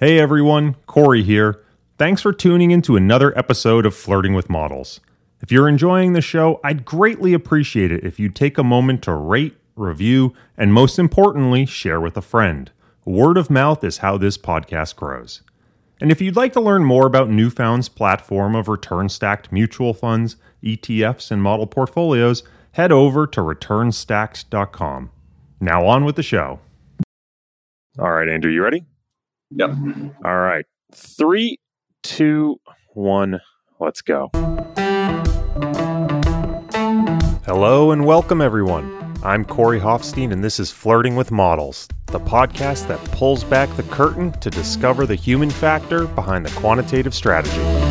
Hey everyone, Corey here. Thanks for tuning in to another episode of Flirting with Models. If you're enjoying the show, I'd greatly appreciate it if you'd take a moment to rate, review, and most importantly, share with a friend. Word of mouth is how this podcast grows. And if you'd like to learn more about Newfound's platform of return stacked mutual funds, ETFs, and model portfolios, head over to returnstacked.com. Now on with the show. All right, Andrew, you ready? Yep. All right. Three, two, one, let's go. Hello and welcome, everyone. I'm Corey Hoffstein, and this is Flirting with Models, the podcast that pulls back the curtain to discover the human factor behind the quantitative strategy.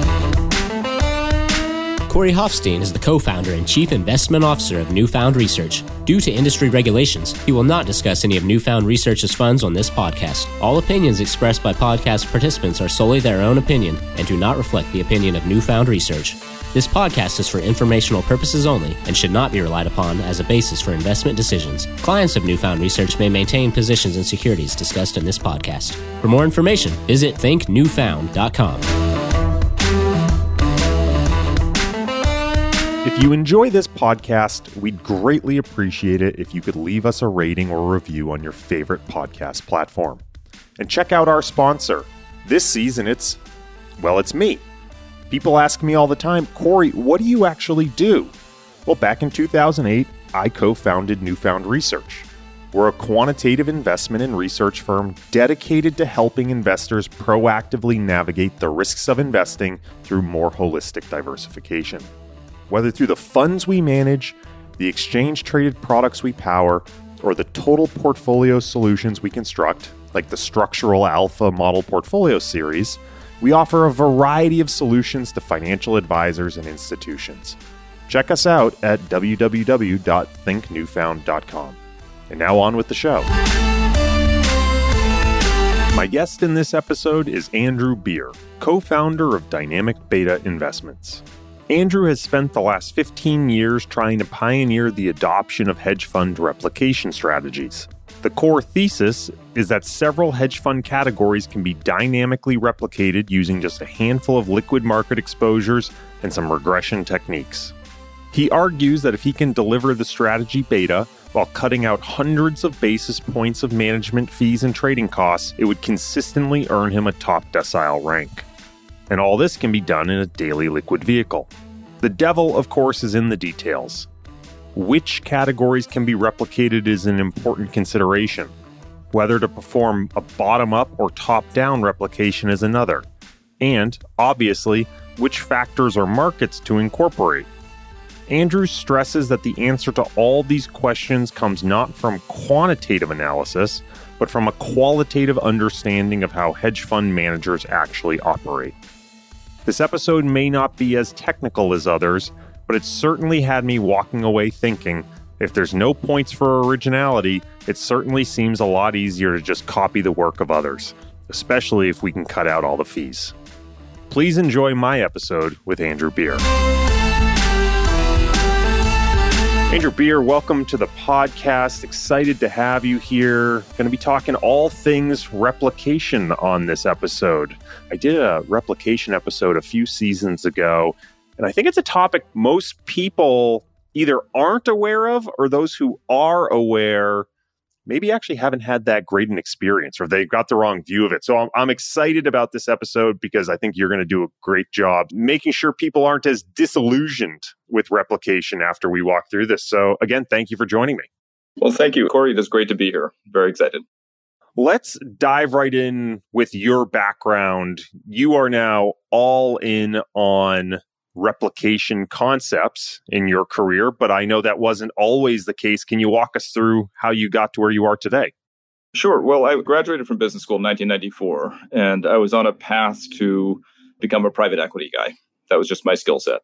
Corey Hoffstein is the co founder and chief investment officer of Newfound Research. Due to industry regulations, he will not discuss any of Newfound Research's funds on this podcast. All opinions expressed by podcast participants are solely their own opinion and do not reflect the opinion of Newfound Research. This podcast is for informational purposes only and should not be relied upon as a basis for investment decisions. Clients of Newfound Research may maintain positions in securities discussed in this podcast. For more information, visit thinknewfound.com. If you enjoy this podcast, we'd greatly appreciate it if you could leave us a rating or review on your favorite podcast platform. And check out our sponsor. This season, it's, well, it's me. People ask me all the time, Corey, what do you actually do? Well, back in 2008, I co founded Newfound Research. We're a quantitative investment and research firm dedicated to helping investors proactively navigate the risks of investing through more holistic diversification. Whether through the funds we manage, the exchange traded products we power, or the total portfolio solutions we construct, like the Structural Alpha Model Portfolio Series, we offer a variety of solutions to financial advisors and institutions. Check us out at www.thinknewfound.com. And now on with the show. My guest in this episode is Andrew Beer, co founder of Dynamic Beta Investments. Andrew has spent the last 15 years trying to pioneer the adoption of hedge fund replication strategies. The core thesis is that several hedge fund categories can be dynamically replicated using just a handful of liquid market exposures and some regression techniques. He argues that if he can deliver the strategy beta while cutting out hundreds of basis points of management fees and trading costs, it would consistently earn him a top decile rank. And all this can be done in a daily liquid vehicle. The devil, of course, is in the details. Which categories can be replicated is an important consideration. Whether to perform a bottom up or top down replication is another. And, obviously, which factors or markets to incorporate. Andrews stresses that the answer to all these questions comes not from quantitative analysis, but from a qualitative understanding of how hedge fund managers actually operate. This episode may not be as technical as others, but it certainly had me walking away thinking if there's no points for originality, it certainly seems a lot easier to just copy the work of others, especially if we can cut out all the fees. Please enjoy my episode with Andrew Beer. Andrew Beer, welcome to the podcast. Excited to have you here. Going to be talking all things replication on this episode. I did a replication episode a few seasons ago, and I think it's a topic most people either aren't aware of or those who are aware maybe actually haven't had that great an experience or they've got the wrong view of it. So I'm, I'm excited about this episode because I think you're going to do a great job making sure people aren't as disillusioned with replication after we walk through this. So again, thank you for joining me. Well, thank you, Corey. It is great to be here. Very excited. Let's dive right in with your background. You are now all in on replication concepts in your career, but I know that wasn't always the case. Can you walk us through how you got to where you are today? Sure. Well, I graduated from business school in 1994, and I was on a path to become a private equity guy. That was just my skill set.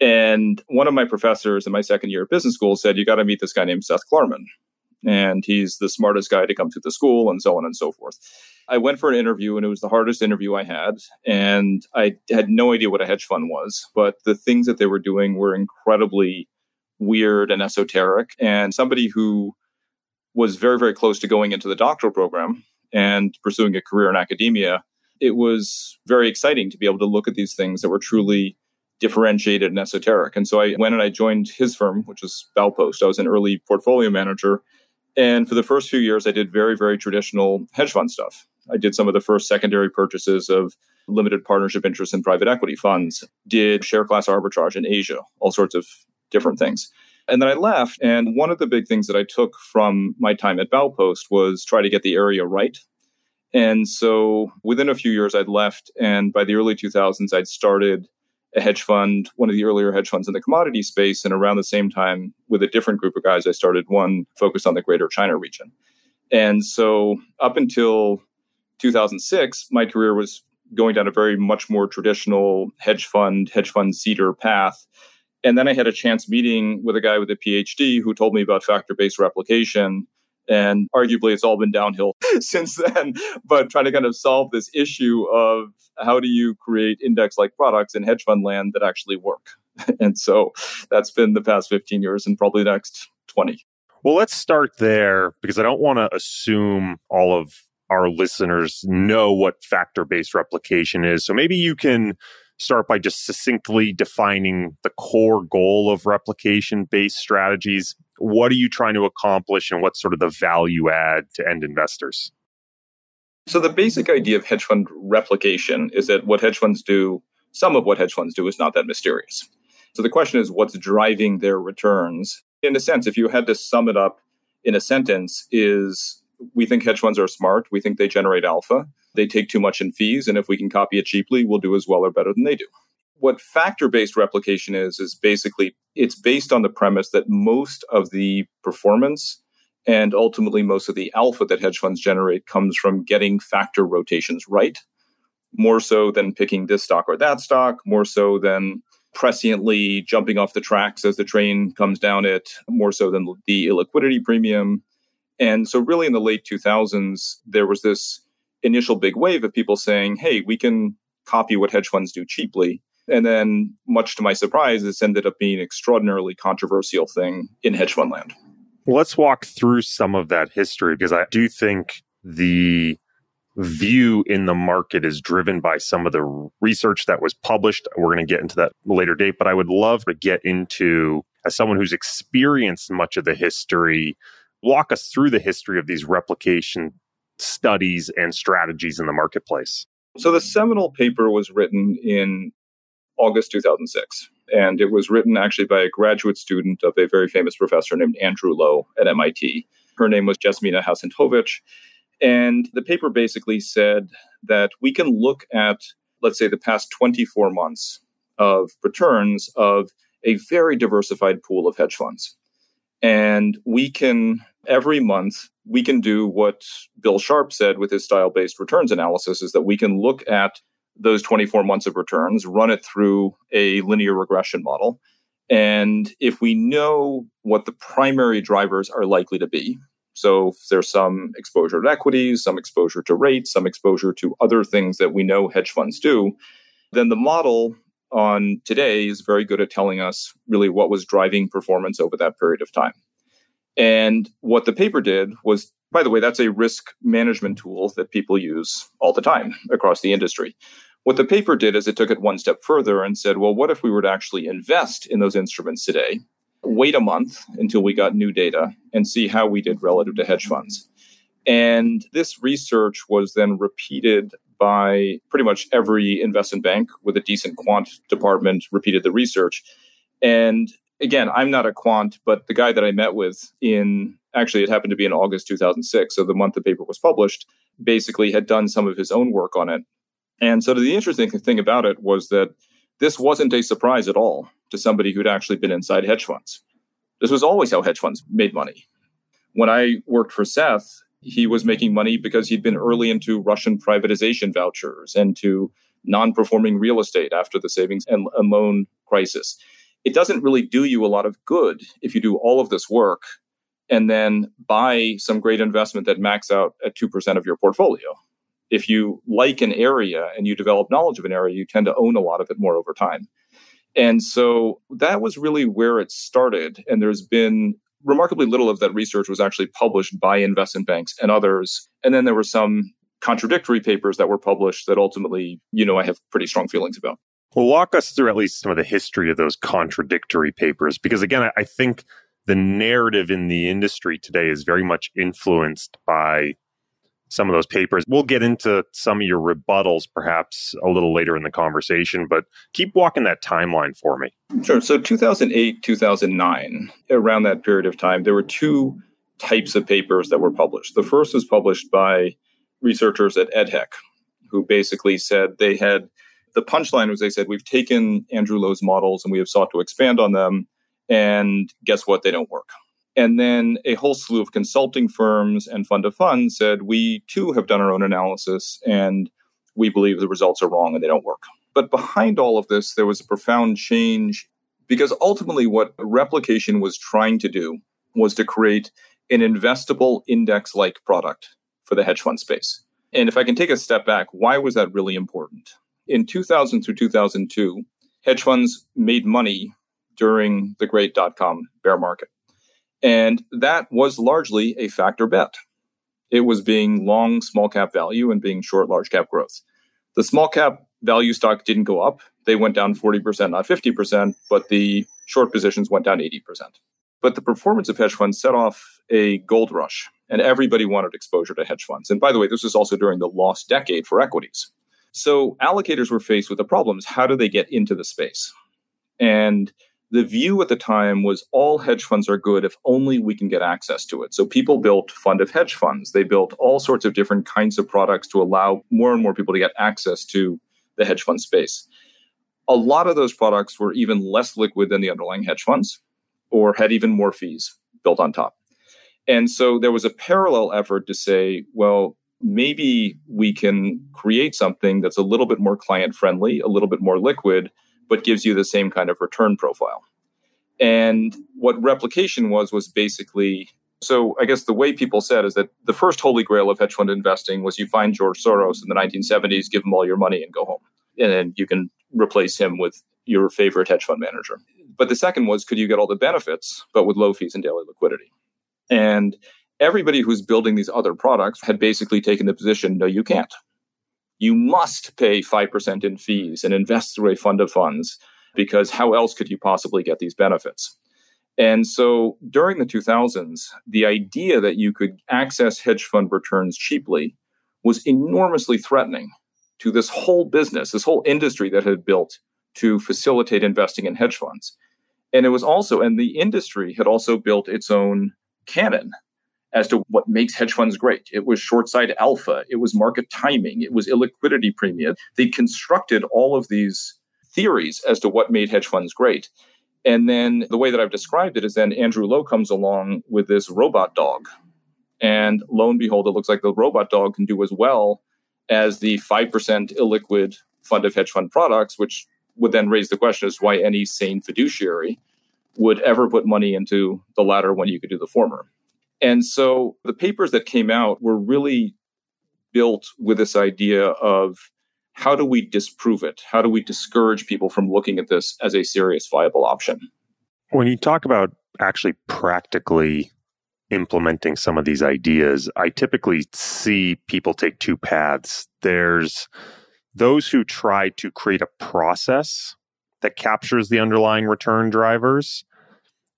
And one of my professors in my second year of business school said, You got to meet this guy named Seth Klarman. And he's the smartest guy to come through the school, and so on and so forth. I went for an interview and it was the hardest interview I had. And I had no idea what a hedge fund was, but the things that they were doing were incredibly weird and esoteric. And somebody who was very, very close to going into the doctoral program and pursuing a career in academia it was very exciting to be able to look at these things that were truly differentiated and esoteric. And so I went and I joined his firm, which is Baupost. I was an early portfolio manager. And for the first few years, I did very, very traditional hedge fund stuff. I did some of the first secondary purchases of limited partnership interests in private equity funds, did share class arbitrage in Asia, all sorts of different things. And then I left. And one of the big things that I took from my time at Baupost was try to get the area right. And so within a few years, I'd left. And by the early 2000s, I'd started a hedge fund, one of the earlier hedge funds in the commodity space. And around the same time, with a different group of guys, I started one focused on the greater China region. And so up until 2006, my career was going down a very much more traditional hedge fund, hedge fund seeder path. And then I had a chance meeting with a guy with a PhD who told me about factor based replication. And arguably, it's all been downhill since then. But trying to kind of solve this issue of how do you create index like products in hedge fund land that actually work? and so that's been the past 15 years and probably the next 20. Well, let's start there because I don't want to assume all of our listeners know what factor based replication is. So maybe you can start by just succinctly defining the core goal of replication based strategies. What are you trying to accomplish and what's sort of the value add to end investors? So, the basic idea of hedge fund replication is that what hedge funds do, some of what hedge funds do, is not that mysterious. So, the question is what's driving their returns? In a sense, if you had to sum it up in a sentence, is we think hedge funds are smart. We think they generate alpha. They take too much in fees. And if we can copy it cheaply, we'll do as well or better than they do. What factor based replication is, is basically it's based on the premise that most of the performance and ultimately most of the alpha that hedge funds generate comes from getting factor rotations right, more so than picking this stock or that stock, more so than presciently jumping off the tracks as the train comes down it, more so than the illiquidity premium, and so, really, in the late 2000s, there was this initial big wave of people saying, hey, we can copy what hedge funds do cheaply. And then, much to my surprise, this ended up being an extraordinarily controversial thing in hedge fund land. let's walk through some of that history because I do think the view in the market is driven by some of the research that was published. We're going to get into that later date, but I would love to get into, as someone who's experienced much of the history, walk us through the history of these replication studies and strategies in the marketplace. So, the seminal paper was written in August 2006, and it was written actually by a graduate student of a very famous professor named Andrew Lo at MIT. Her name was Jasmina Hasanhodzic. And the paper basically said that we can look at, let's say, the past 24 months of returns of a very diversified pool of hedge funds. And we can every month we can do what Bill Sharpe said with his style based returns analysis is that we can look at those 24 months of returns, run it through a linear regression model. And if we know what the primary drivers are likely to be, so there's some exposure to equities, some exposure to rates, some exposure to other things that we know hedge funds do, then the model on today is very good at telling us really what was driving performance over that period of time. And what the paper did was, by the way, that's a risk management tool that people use all the time across the industry. What the paper did is it took it one step further and said, well, what if we were to actually invest in those instruments today, wait a month until we got new data, and see how we did relative to hedge funds? And this research was then repeated by pretty much every investment bank with a decent quant department, repeated the research. And again, I'm not a quant, but the guy that I met with in actually it happened to be in August 2006, so the month the paper was published, basically had done some of his own work on it. And so the interesting thing about it was that this wasn't a surprise at all to somebody who'd actually been inside hedge funds. This was always how hedge funds made money. When I worked for Seth, he was making money because he'd been early into Russian privatization vouchers and to non performing real estate after the savings and loan crisis it doesn't really do you a lot of good if you do all of this work and then buy some great investment that max out at 2% of your portfolio. If you like an area and you develop knowledge of an area, you tend to own a lot of it more over time. And so that was really where it started. And there's been remarkably little of that research was actually published by investment banks and others. And then there were some contradictory papers that were published that ultimately, you know, I have pretty strong feelings about. Well, walk us through at least some of the history of those contradictory papers, because again, I think the narrative in the industry today is very much influenced by some of those papers. We'll get into some of your rebuttals perhaps a little later in the conversation, but keep walking that timeline for me. Sure. So 2008, 2009, around that period of time, there were two types of papers that were published. The first was published by researchers at EDHEC, who basically said they had the punchline was they said, We've taken Andrew Lo's models and we have sought to expand on them. And guess what? They don't work. And then a whole slew of consulting firms and fund of funds said, We too have done our own analysis and we believe the results are wrong and they don't work. But behind all of this, there was a profound change because ultimately what replication was trying to do was to create an investable index like product for the hedge fund space. And if I can take a step back, why was that really important? In 2000 through 2002, hedge funds made money during the great dot com bear market. And that was largely a factor bet. It was being long small cap value and being short large cap growth. The small cap value stock didn't go up. They went down 40%, not 50%, but the short positions went down 80%. But the performance of hedge funds set off a gold rush, and everybody wanted exposure to hedge funds. And by the way, this was also during the lost decade for equities. So allocators were faced with the problems how do they get into the space? And the view at the time was all hedge funds are good if only we can get access to it. So people built fund of hedge funds. They built all sorts of different kinds of products to allow more and more people to get access to the hedge fund space. A lot of those products were even less liquid than the underlying hedge funds or had even more fees built on top. And so there was a parallel effort to say, well, maybe we can create something that's a little bit more client friendly, a little bit more liquid but gives you the same kind of return profile. And what replication was, was basically so I guess the way people said is that the first holy grail of hedge fund investing was you find George Soros in the 1970s, give him all your money and go home. And then you can replace him with your favorite hedge fund manager. But the second was could you get all the benefits, but with low fees and daily liquidity? And everybody who's building these other products had basically taken the position no, you can't you must pay 5% in fees and invest through a fund of funds because how else could you possibly get these benefits? And so during the 2000s, the idea that you could access hedge fund returns cheaply was enormously threatening to this whole business, this whole industry that had built to facilitate investing in hedge funds. And it was also, and the industry had also built its own canon as to what makes hedge funds great. It was short side alpha, it was market timing, it was illiquidity premium. They constructed all of these theories as to what made hedge funds great. And then the way that I've described it is then Andrew Lo comes along with this robot dog. And lo and behold, it looks like the robot dog can do as well as the 5% illiquid fund of hedge fund products, which would then raise the question as to why any sane fiduciary would ever put money into the latter when you could do the former. And so the papers that came out were really built with this idea of how do we disprove it? How do we discourage people from looking at this as a serious viable option? When you talk about actually practically implementing some of these ideas, I typically see people take two paths. There's those who try to create a process that captures the underlying return drivers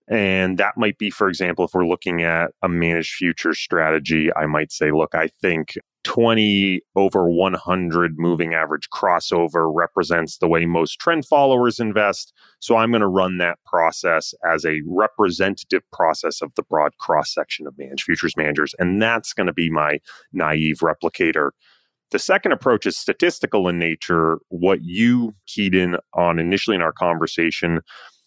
and that might be, for example, if we're looking at a managed future strategy, I might say, look, I think 20 over 100 moving average crossover represents the way most trend followers invest. So I'm going to run that process as a representative process of the broad cross section of managed futures managers. And that's going to be my naive replicator. The second approach is statistical in nature. What you keyed in on initially in our conversation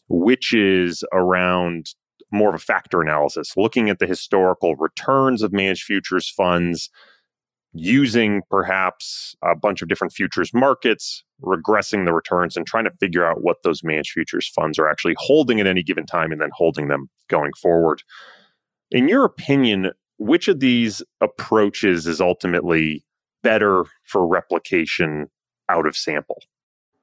which is around more of a factor analysis, looking at the historical returns of managed futures funds, using perhaps a bunch of different futures markets, regressing the returns, and trying to figure out what those managed futures funds are actually holding at any given time and then holding them going forward. In your opinion, which of these approaches is ultimately better for replication out of sample?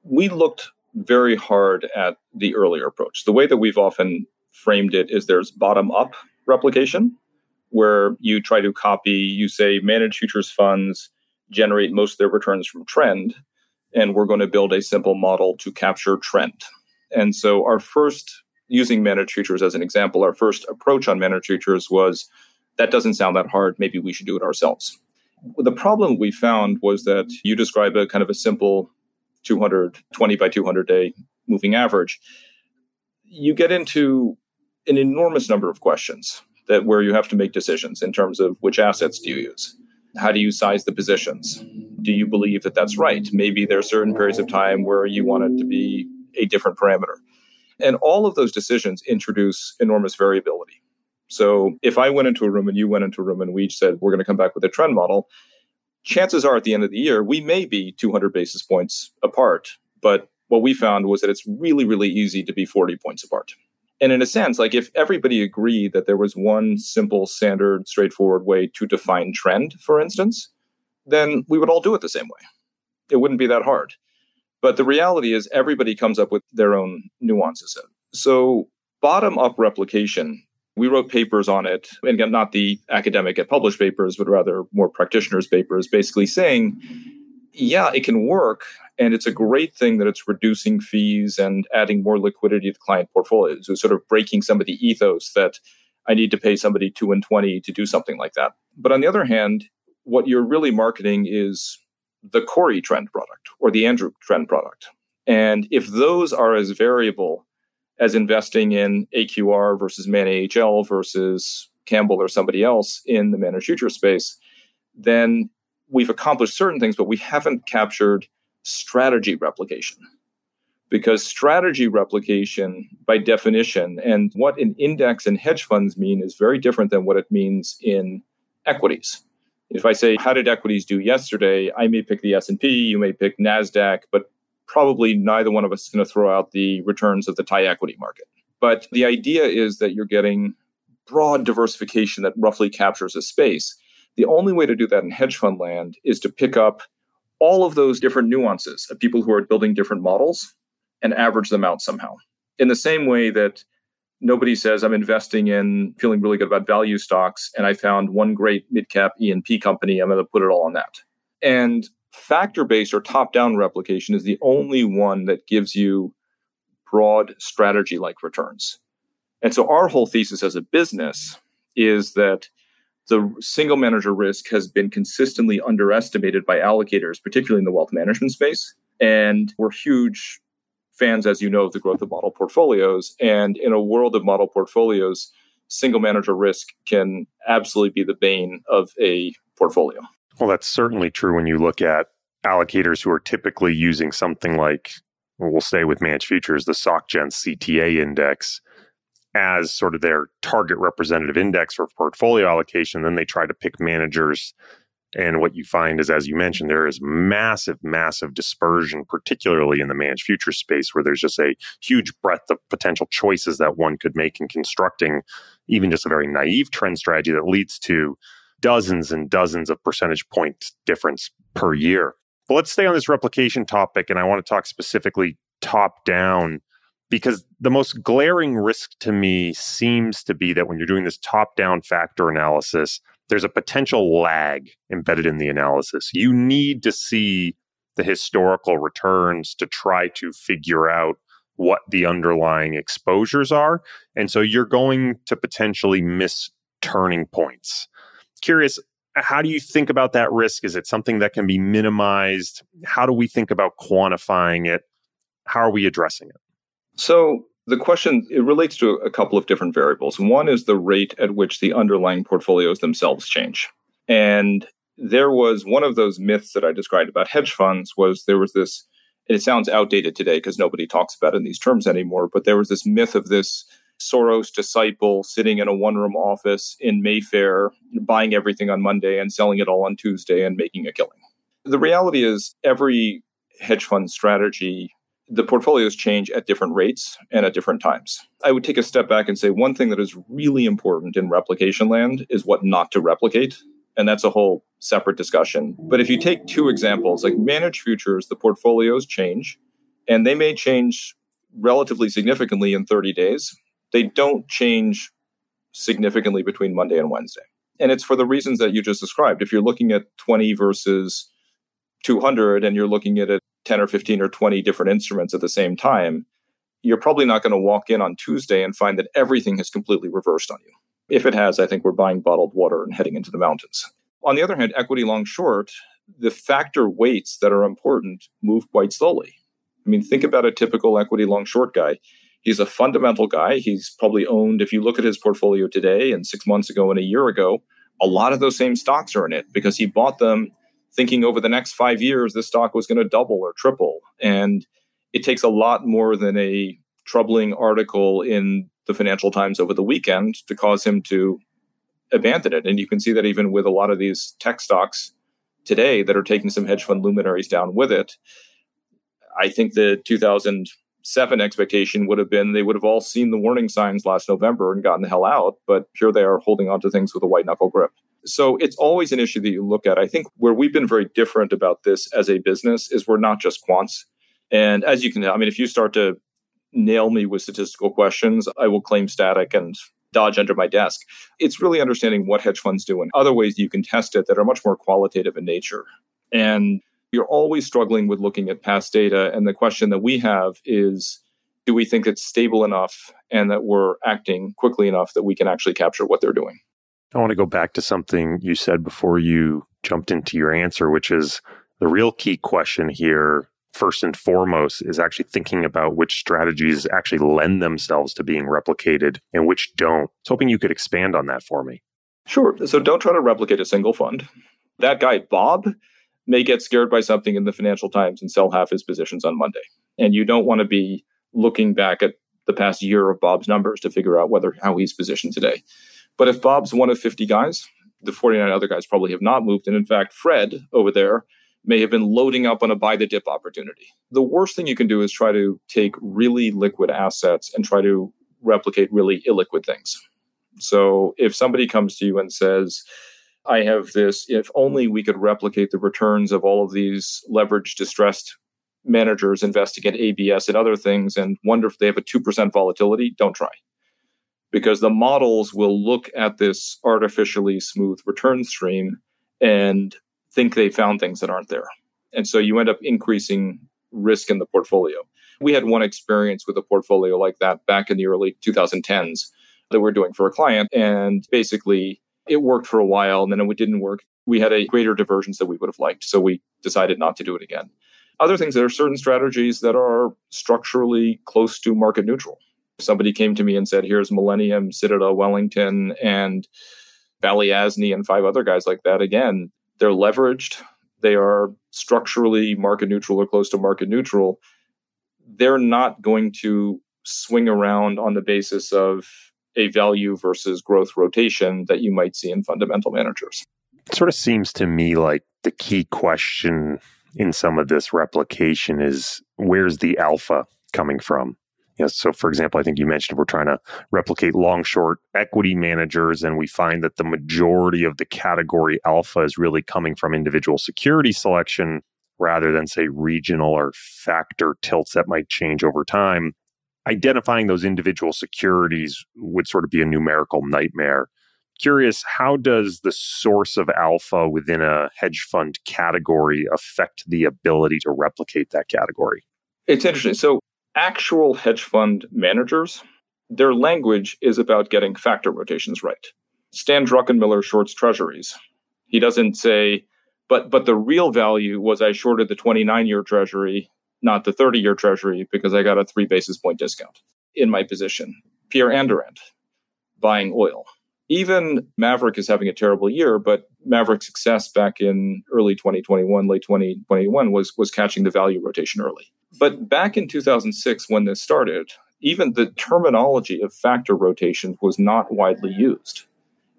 We looked very hard at the earlier approach. The way that we've often framed it is there's bottom up replication, where you try to copy, you say, manage futures funds generate most of their returns from trend. And we're going to build a simple model to capture trend. And so our first, using managed futures as an example, our first approach on managed futures was that doesn't sound that hard. Maybe we should do it ourselves. The problem we found was that you describe a kind of a simple 220 by 200 day moving average. You get into an enormous number of questions that where you have to make decisions in terms of which assets do you use? How do you size the positions? Do you believe that that's right? Maybe there are certain periods of time where you want it to be a different parameter. And all of those decisions introduce enormous variability. So if i went into a room and you went into a room and we each said we're going to come back with a trend model chances are at the end of the year we may be 200 basis points apart but what we found was that it's really really easy to be 40 points apart and in a sense, like if everybody agreed that there was one simple, standard, straightforward way to define trend, for instance, then we would all do it the same way. It wouldn't be that hard. But the reality is, everybody comes up with their own nuances. So, bottom up replication, we wrote papers on it, and again, not the academic and published papers, but rather more practitioners' papers, basically saying, yeah, it can work, and it's a great thing that it's reducing fees and adding more liquidity to client portfolios. So sort of breaking some of the ethos that I need to pay somebody two and twenty to do something like that. But on the other hand, what you're really marketing is the Corey trend product or the Andrew trend product. And if those are as variable as investing in AQR versus Man AHL versus Campbell or somebody else in the managed future space, then we've accomplished certain things, but we haven't captured strategy replication. Because strategy replication, by definition, and what an index and hedge funds mean is very different than what it means in equities. If I say, how did equities do yesterday? I may pick the S&P, you may pick NASDAQ, but probably neither one of us is going to throw out the returns of the Thai equity market. But the idea is that you're getting broad diversification that roughly captures a space. The only way to do that in hedge fund land is to pick up all of those different nuances of people who are building different models and average them out somehow. In the same way that nobody says I'm investing in feeling really good about value stocks and I found one great mid-cap E&P company, I'm going to put it all on that. And factor-based or top-down replication is the only one that gives you broad strategy-like returns. And so our whole thesis as a business is that the single manager risk has been consistently underestimated by allocators, particularly in the wealth management space. And we're huge fans, as you know, of the growth of model portfolios. And in a world of model portfolios, single manager risk can absolutely be the bane of a portfolio. Well, that's certainly true when you look at allocators who are typically using something like, well, stay with managed futures, the SocGen CTA index as sort of their target representative index for portfolio allocation. Then they try to pick managers. And what you find is, as you mentioned, there is massive, massive dispersion, particularly in the managed future space, where there's just a huge breadth of potential choices that one could make in constructing even just a very naive trend strategy that leads to dozens and dozens of percentage point difference per year. But let's stay on this replication topic. And I want to talk specifically top down because the most glaring risk to me seems to be that when you're doing this top down factor analysis, there's a potential lag embedded in the analysis. You need to see the historical returns to try to figure out what the underlying exposures are. And so you're going to potentially miss turning points. Curious, how do you think about that risk? Is it something that can be minimized? How do we think about quantifying it? How are we addressing it? So the question it relates to a couple of different variables. One is the rate at which the underlying portfolios themselves change. And there was one of those myths that I described about hedge funds was there was this it sounds outdated today because nobody talks about it in these terms anymore, but there was this myth of this Soros disciple sitting in a one room office in Mayfair, buying everything on Monday and selling it all on Tuesday and making a killing. The reality is, every hedge fund strategy the portfolios change at different rates and at different times. I would take a step back and say one thing that is really important in replication land is what not to replicate. And that's a whole separate discussion. But if you take two examples, like managed futures, the portfolios change and they may change relatively significantly in 30 days. They don't change significantly between Monday and Wednesday. And it's for the reasons that you just described. If you're looking at 20 versus 200 and you're looking at it 10 or 15 or 20 different instruments at the same time, you're probably not going to walk in on Tuesday and find that everything has completely reversed on you. If it has, I think we're buying bottled water and heading into the mountains. On the other hand, equity long short, the factor weights that are important move quite slowly. I mean, think about a typical equity long short guy. He's a fundamental guy. He's probably owned, if you look at his portfolio today and six months ago and a year ago, a lot of those same stocks are in it because he bought them thinking over the next five years, this stock was going to double or triple. And it takes a lot more than a troubling article in the Financial Times over the weekend to cause him to abandon it. And you can see that even with a lot of these tech stocks today that are taking some hedge fund luminaries down with it. I think the 2007 expectation would have been they would have all seen the warning signs last November and gotten the hell out, but here they are holding on to things with a white knuckle grip. So it's always an issue that you look at. I think where we've been very different about this as a business is we're not just quants. And as you can, I mean, if you start to nail me with statistical questions, I will claim static and dodge under my desk. It's really understanding what hedge funds do and other ways you can test it that are much more qualitative in nature. And you're always struggling with looking at past data. And the question that we have is do we think it's stable enough and that we're acting quickly enough that we can actually capture what they're doing? I want to go back to something you said before you jumped into your answer, which is the real key question here first and foremost is actually thinking about which strategies actually lend themselves to being replicated and which don't. I was hoping you could expand on that for me. Sure. So don't try to replicate a single fund. That guy, Bob, may get scared by something in the Financial Times and sell half his positions on Monday. And you don't want to be looking back at the past year of Bob's numbers to figure out whether how he's positioned today. But if Bob's one of 50 guys, the 49 other guys probably have not moved. And in fact, Fred over there may have been loading up on a buy the dip opportunity. The worst thing you can do is try to take really liquid assets and try to replicate really illiquid things. So if somebody comes to you and says, I have this, if only we could replicate the returns of all of these leveraged distressed managers investing in ABS and other things and wonder if they have a 2% volatility, don't try. Because the models will look at this artificially smooth return stream and think they found things that aren't there. And so you end up increasing risk in the portfolio. We had one experience with a portfolio like that back in the early 2010s that we're doing for a client. And basically, it worked for a while and then it didn't work. We had a greater divergence that we would have liked. So we decided not to do it again. Other things, there are certain strategies that are structurally close to market neutral. Somebody came to me and said, here's Millennium, Citadel, Wellington, and Balyasny, and five other guys like that. Again, they're leveraged, they are structurally market neutral or close to market neutral. They're not going to swing around on the basis of a value versus growth rotation that you might see in fundamental managers. It sort of seems to me like the key question in some of this replication is where's the alpha coming from? You know, so, for example, I think you mentioned we're trying to replicate long short equity managers, and we find that the majority of the category alpha is really coming from individual security selection rather than, say, regional or factor tilts that might change over time. Identifying those individual securities would sort of be a numerical nightmare. Curious, how does the source of alpha within a hedge fund category affect the ability to replicate that category? It's interesting. So, actual hedge fund managers, their language is about getting factor rotations right. Stan Druckenmiller shorts treasuries. He doesn't say, but but the real value was I shorted the 29 year treasury, not the 30 year treasury, because I got a three basis point discount in my position. Pierre Andurand buying oil. Even Maverick is having a terrible year, but Maverick's success back in early 2021, late 2021 was was catching the value rotation early. But back in 2006, when this started, even the terminology of factor rotation was not widely used.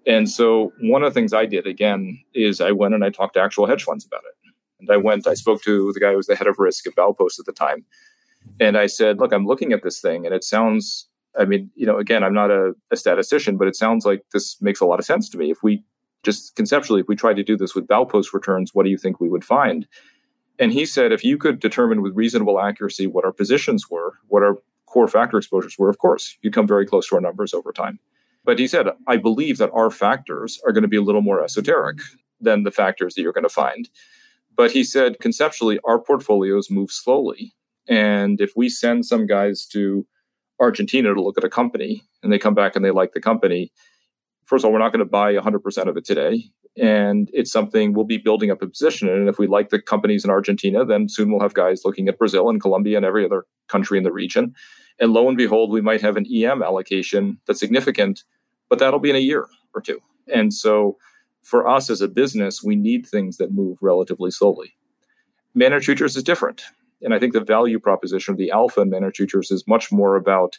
And so one of the things I did again is I went and I talked to actual hedge funds about it. And I went, I spoke to the guy who was the head of risk at Baupost at the time. And I said, look, I'm looking at this thing and it sounds, I mean, you know, again, I'm not a, a statistician, but it sounds like this makes a lot of sense to me. If we just conceptually, if we tried to do this with Baupost returns, what do you think we would find? And he said, if you could determine with reasonable accuracy what our positions were, what our core factor exposures were, of course, you'd come very close to our numbers over time. But he said, I believe that our factors are going to be a little more esoteric than the factors that you're going to find. But he said conceptually, our portfolios move slowly. And if we send some guys to Argentina to look at a company and they come back and they like the company, first of all, we're not going to buy 100% of it today. And it's something we'll be building up a position in. And if we like the companies in Argentina, then soon we'll have guys looking at Brazil and Colombia and every other country in the region. And lo and behold, we might have an EM allocation that's significant, but that'll be in a year or two. And so for us as a business, we need things that move relatively slowly. Managed futures is different. And I think the value proposition of the alpha in managed futures is much more about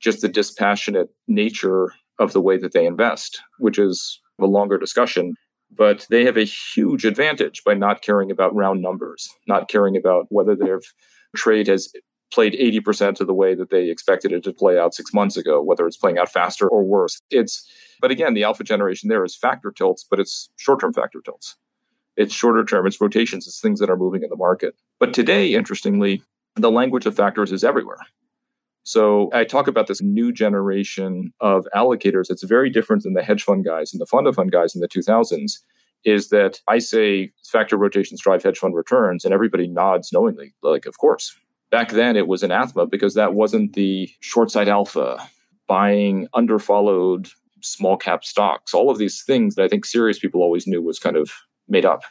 just the dispassionate nature of the way that they invest, which is a longer discussion. But they have a huge advantage by not caring about round numbers, not caring about whether their trade has played 80% of the way that they expected it to play out six months ago, whether it's playing out faster or worse. It's, but again, the alpha generation there is factor tilts, but it's short term factor tilts. It's shorter term, it's rotations, it's things that are moving in the market. But today, interestingly, the language of factors is everywhere. So I talk about this new generation of allocators. It's very different than the hedge fund guys and the fund of fund guys in the 2000s. Is that I say factor rotations drive hedge fund returns, and everybody nods knowingly, like, of course. Back then, it was anathema because that wasn't the short side alpha, buying underfollowed small cap stocks, all of these things that I think serious people always knew was kind of made up.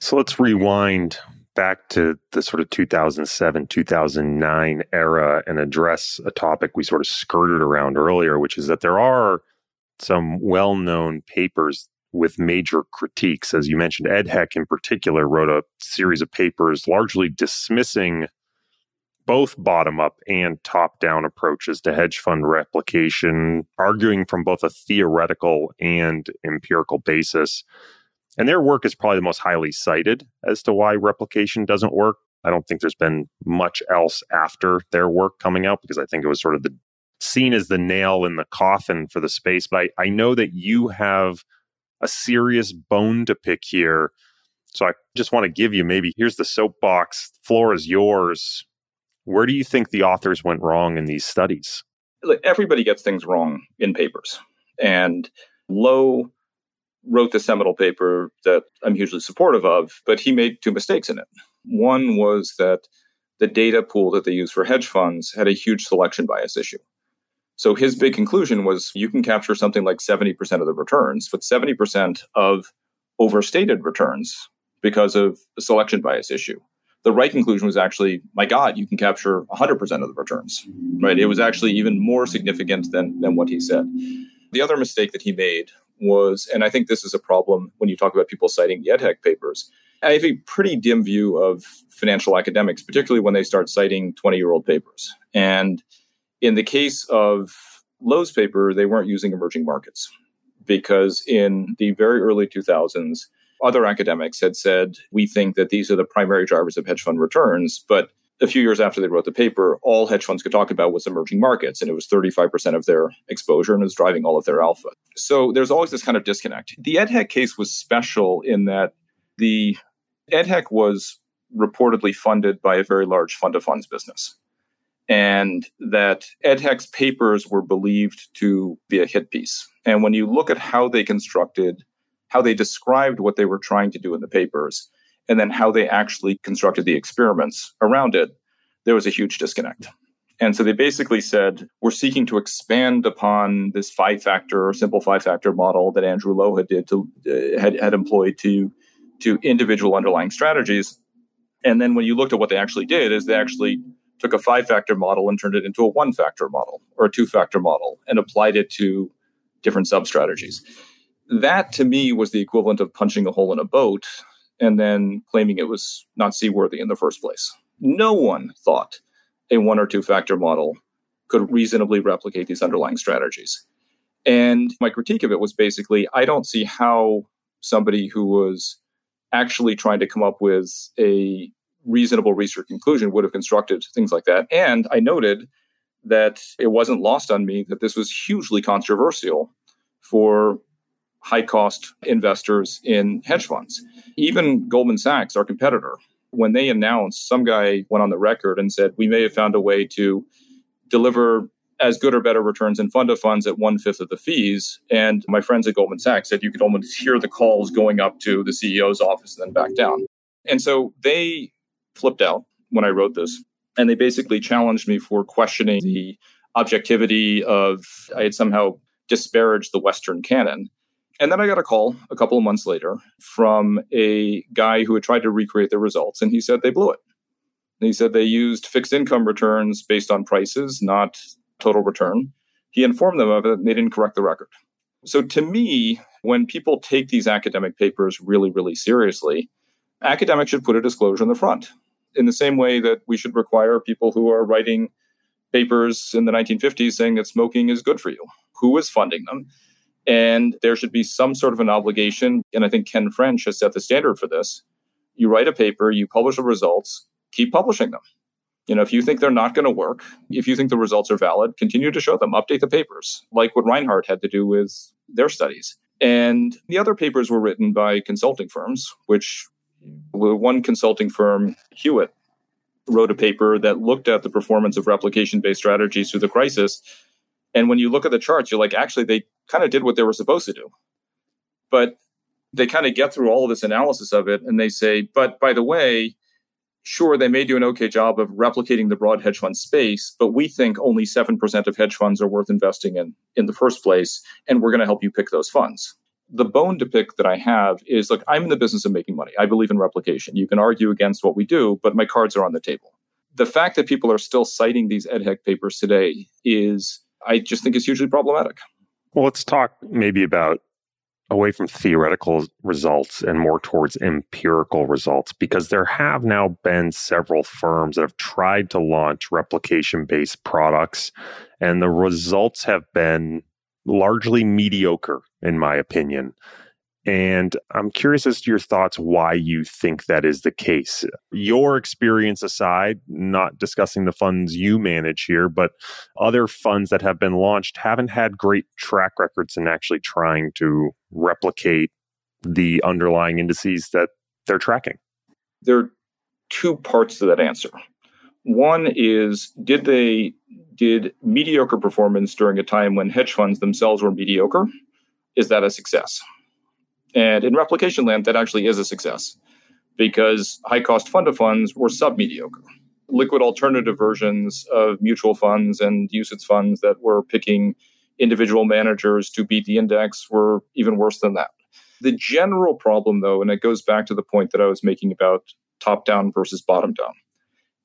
So let's rewind back to the sort of 2007, 2009 era and address a topic we sort of skirted around earlier, which is that there are some well known papers with major critiques. As you mentioned, EDHEC in particular wrote a series of papers largely dismissing both bottom up and top down approaches to hedge fund replication, arguing from both a theoretical and empirical basis. And their work is probably the most highly cited as to why replication doesn't work. I don't think there's been much else after their work coming out because I think it was sort of the seen as the nail in the coffin for the space. But I, I know that you have a serious bone to pick here. So I just want to give you maybe here's the soapbox, floor is yours. Where do you think the authors went wrong in these studies? Everybody gets things wrong in papers. And Lo wrote the seminal paper that I'm hugely supportive of, but he made two mistakes in it. One was that the data pool that they use for hedge funds had a huge selection bias issue. So his big conclusion was you can capture something like 70% of the returns, but 70% of overstated returns because of the selection bias issue. The right conclusion was actually, my God, you can capture 100% of the returns, right? It was actually even more significant than, than what he said. The other mistake that he made was, and I think this is a problem when you talk about people citing the Ed papers. I have a pretty dim view of financial academics, particularly when they start citing 20 year old papers. And in the case of Lo's paper, they weren't using emerging markets because in the very early 2000s, other academics had said, we think that these are the primary drivers of hedge fund returns. But a few years after they wrote the paper, all hedge funds could talk about was emerging markets, and it was 35% of their exposure and was driving all of their alpha. So there's always this kind of disconnect. The EDHEC case was special in that the EDHEC was reportedly funded by a very large fund of funds business. And that EDHEC's papers were believed to be a hit piece. And when you look at how they constructed, how they described what they were trying to do in the papers, and then how they actually constructed the experiments around it, there was a huge disconnect. And so they basically said, we're seeking to expand upon this five factor or simple five factor model that Andrew Lo had, did to, uh, had, had employed to, to individual underlying strategies. And then when you looked at what they actually did, is they actually took a five factor model and turned it into a one factor model or a two factor model and applied it to different sub strategies. That to me was the equivalent of punching a hole in a boat and then claiming it was not seaworthy in the first place. No one thought a one or two factor model could reasonably replicate these underlying strategies. And my critique of it was basically I don't see how somebody who was actually trying to come up with a reasonable research conclusion would have constructed things like that. And I noted that it wasn't lost on me that this was hugely controversial for high cost investors in hedge funds. Even Goldman Sachs, our competitor, when they announced, some guy went on the record and said, we may have found a way to deliver as good or better returns in fund of funds at one fifth of the fees. And my friends at Goldman Sachs said you could almost hear the calls going up to the CEO's office and then back down. And so they flipped out when I wrote this. And they basically challenged me for questioning the objectivity of, I had somehow disparaged the Western canon. And then I got a call a couple of months later from a guy who had tried to recreate the results, and he said they blew it. And he said they used fixed income returns based on prices, not total return. He informed them of it, and they didn't correct the record. So to me, when people take these academic papers really, really seriously, academics should put a disclosure in the front in the same way that we should require people who are writing papers in the 1950s saying that smoking is good for you. Who is funding them? And there should be some sort of an obligation. And I think Ken French has set the standard for this. You write a paper, you publish the results, keep publishing them. You know, if you think they're not going to work, if you think the results are valid, continue to show them, update the papers, like what Reinhart had to do with their studies. And the other papers were written by consulting firms, which one consulting firm, Hewitt, wrote a paper that looked at the performance of replication based strategies through the crisis. And when you look at the charts, you're like, actually, they kind of did what they were supposed to do. But they kind of get through all of this analysis of it and they say, but by the way, sure, they may do an okay job of replicating the broad hedge fund space, but we think only 7% of hedge funds are worth investing in in the first place. And we're going to help you pick those funds the bone to pick that I have is look, I'm in the business of making money. I believe in replication. You can argue against what we do, but my cards are on the table. The fact that people are still citing these EDHEC papers today is, I just think, is hugely problematic. Well, let's talk maybe about away from theoretical results and more towards empirical results because there have now been several firms that have tried to launch replication based products and the results have been largely mediocre, in my opinion. And I'm curious as to your thoughts why you think that is the case. Your experience aside, not discussing the funds you manage here, but other funds that have been launched haven't had great track records in actually trying to replicate the underlying indices that they're tracking. There are two parts to that answer. One is did they did mediocre performance during a time when hedge funds themselves were mediocre? Is that a success? And in replication land, that actually is a success because high cost fund of funds were sub mediocre. Liquid alternative versions of mutual funds and UCITS funds that were picking individual managers to beat the index were even worse than that. The general problem, though, and it goes back to the point that I was making about top down versus bottom down,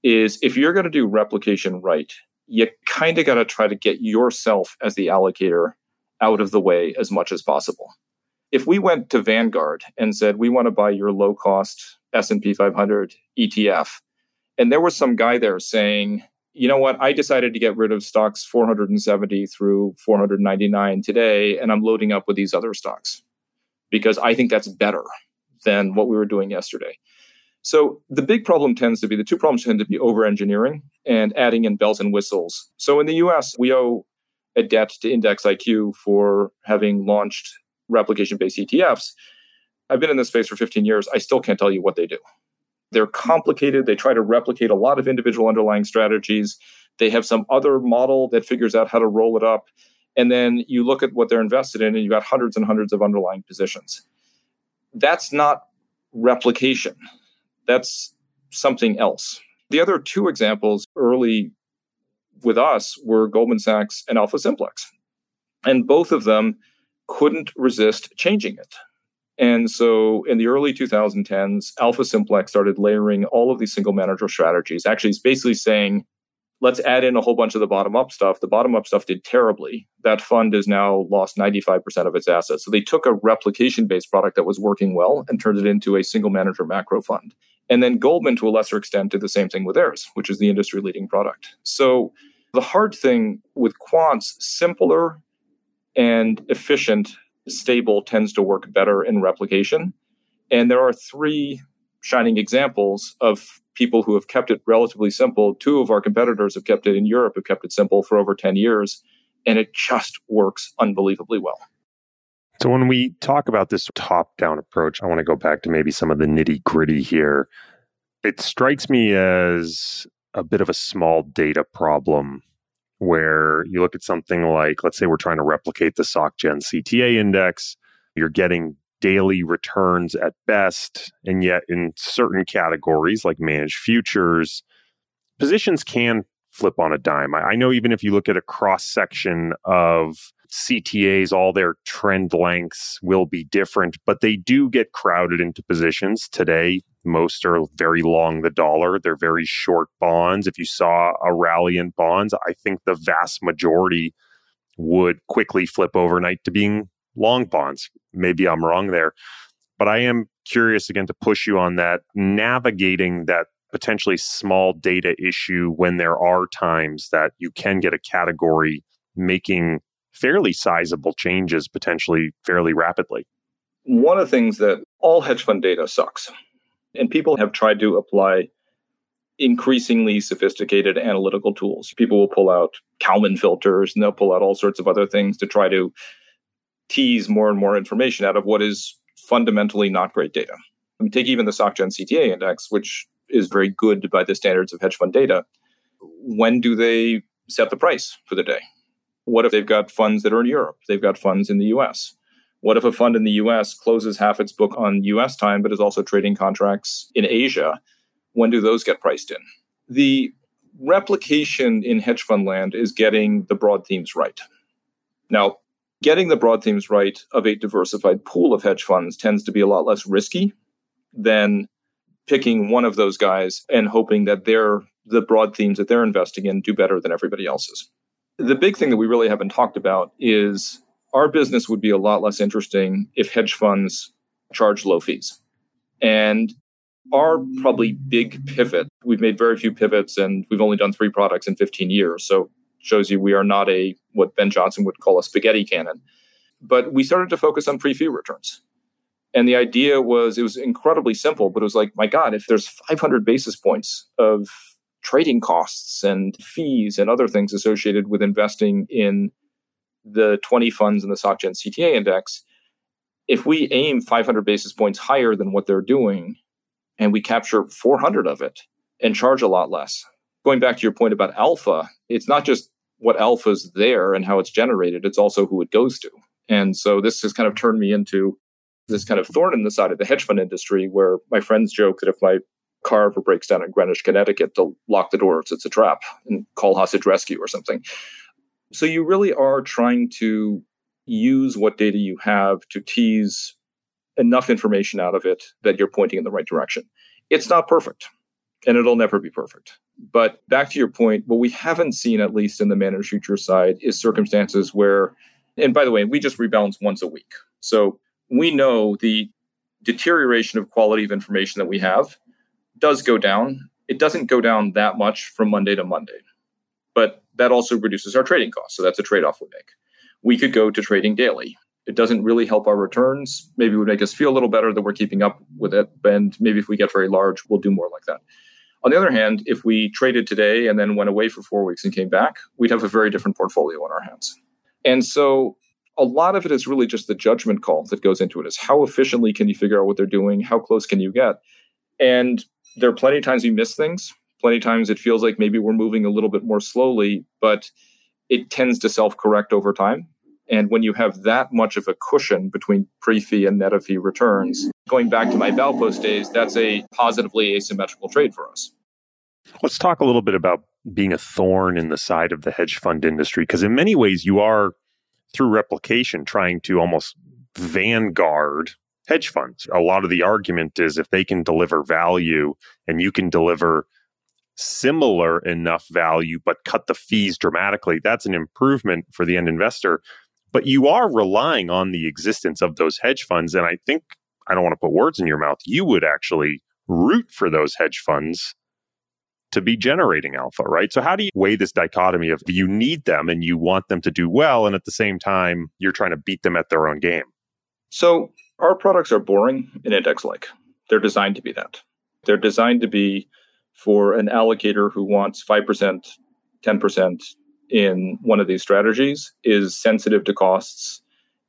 is if you're going to do replication right, you kind of got to try to get yourself as the allocator out of the way as much as possible. If we went to Vanguard and said we want to buy your low cost S&P 500 ETF and there was some guy there saying, "You know what? I decided to get rid of stocks 470 through 499 today and I'm loading up with these other stocks because I think that's better than what we were doing yesterday." So the big problem tends to be the two problems tend to be over engineering and adding in bells and whistles. So in the US, we owe a debt to IndexIQ for having launched replication based ETFs. I've been in this space for 15 years. I still can't tell you what they do. They're complicated. They try to replicate a lot of individual underlying strategies. They have some other model that figures out how to roll it up. And then you look at what they're invested in, and you've got hundreds and hundreds of underlying positions. That's not replication that's something else. The other two examples early with us were Goldman Sachs and AlphaSimplex. And both of them couldn't resist changing it. And so in the early 2010s, AlphaSimplex started layering all of these single manager strategies. Actually, it's basically saying let's add in a whole bunch of the bottom up stuff. The bottom up stuff did terribly. That fund has now lost 95% of its assets. So they took a replication based product that was working well and turned it into a single manager macro fund. And then Goldman, to a lesser extent, did the same thing with theirs, which is the industry leading product. So the hard thing with quants, simpler and efficient, stable tends to work better in replication. And there are three shining examples of people who have kept it relatively simple. Two of our competitors have kept it in Europe, have kept it simple for over 10 years, and it just works unbelievably well. So, when we talk about this top down approach, I want to go back to maybe some of the nitty gritty here. It strikes me as a bit of a small data problem where you look at something like, let's say we're trying to replicate the SocGen CTA index, you're getting daily returns at best. And yet, in certain categories like managed futures, positions can flip on a dime. I, I know even if you look at a cross section of CTAs, all their trend lengths will be different, but they do get crowded into positions. Today, most are very long the dollar. They're very short bonds. If you saw a rally in bonds, I think the vast majority would quickly flip overnight to being long bonds. Maybe I'm wrong there. But I am curious again to push you on that, navigating that potentially small data issue when there are times that you can get a category making fairly sizable changes potentially fairly rapidly. One of the things that all hedge fund data sucks. And people have tried to apply increasingly sophisticated analytical tools. People will pull out Kalman filters and they'll pull out all sorts of other things to try to tease more and more information out of what is fundamentally not great data. I mean, take even the SocGen CTA index, which is very good by the standards of hedge fund data. When do they set the price for the day? What if they've got funds that are in Europe? They've got funds in the US. What if a fund in the US closes half its book on US time, but is also trading contracts in Asia? When do those get priced in? The replication in hedge fund land is getting the broad themes right. Now, getting the broad themes right of a diversified pool of hedge funds tends to be a lot less risky than picking one of those guys and hoping that they're the broad themes that they're investing in do better than everybody else's. The big thing that we really haven't talked about is our business would be a lot less interesting if hedge funds charge low fees. And our probably big pivot, we've made very few pivots and we've only done three products in 15 years. So shows you we are not a what Ben Johnson would call a spaghetti cannon. But we started to focus on pre-fee returns. And the idea was it was incredibly simple, but it was like, my God, if there's 500 basis points of trading costs and fees and other things associated with investing in the 20 funds in the SocGen CTA index, if we aim 500 basis points higher than what they're doing and we capture 400 of it and charge a lot less. Going back to your point about alpha, it's not just what alpha's there and how it's generated, it's also who it goes to. And so this has kind of turned me into this kind of thorn in the side of the hedge fund industry where my friends joke that if my car ever breaks down in Greenwich, Connecticut, they'll lock the doors, it's a trap and call hostage rescue or something. So you really are trying to use what data you have to tease enough information out of it that you're pointing in the right direction. It's not perfect and it'll never be perfect. But back to your point, what we haven't seen, at least in the managed future side, is circumstances where, and by the way, we just rebalance once a week. So we know the deterioration of quality of information that we have does go down. It doesn't go down that much from Monday to Monday, but that also reduces our trading costs. So that's a trade off we make. We could go to trading daily. It doesn't really help our returns. Maybe it would make us feel a little better that we're keeping up with it. And maybe if we get very large, we'll do more like that. On the other hand, if we traded today and then went away for four weeks and came back, we'd have a very different portfolio in our hands. And so a lot of it is really just the judgment call that goes into it is how efficiently can you figure out what they're doing? How close can you get? And there are plenty of times we miss things. Plenty of times it feels like maybe we're moving a little bit more slowly, but it tends to self correct over time. And when you have that much of a cushion between pre fee and net of fee returns, going back to my Baupost days, that's a positively asymmetrical trade for us. Let's talk a little bit about being a thorn in the side of the hedge fund industry, because in many ways you are through replication trying to almost vanguard hedge funds. A lot of the argument is if they can deliver value and you can deliver similar enough value but cut the fees dramatically, that's an improvement for the end investor. But you are relying on the existence of those hedge funds. And I think, I don't want to put words in your mouth, you would actually root for those hedge funds to be generating alpha, right? So how do you weigh this dichotomy of you need them and you want them to do well, and at the same time, you're trying to beat them at their own game? So our products are boring and index like. They're designed to be that. They're designed to be for an allocator who wants 5%, 10% in one of these strategies, is sensitive to costs,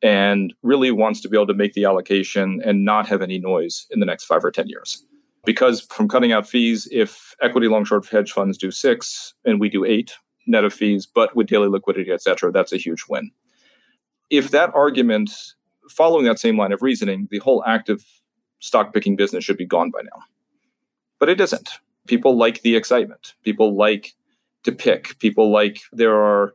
and really wants to be able to make the allocation and not have any noise in the next five or 10 years. Because from cutting out fees, if equity long short hedge funds do six and we do eight net of fees, but with daily liquidity, et cetera, that's a huge win. If that argument following that same line of reasoning, the whole active stock picking business should be gone by now. But it isn't. People like the excitement. People like to pick. People like there are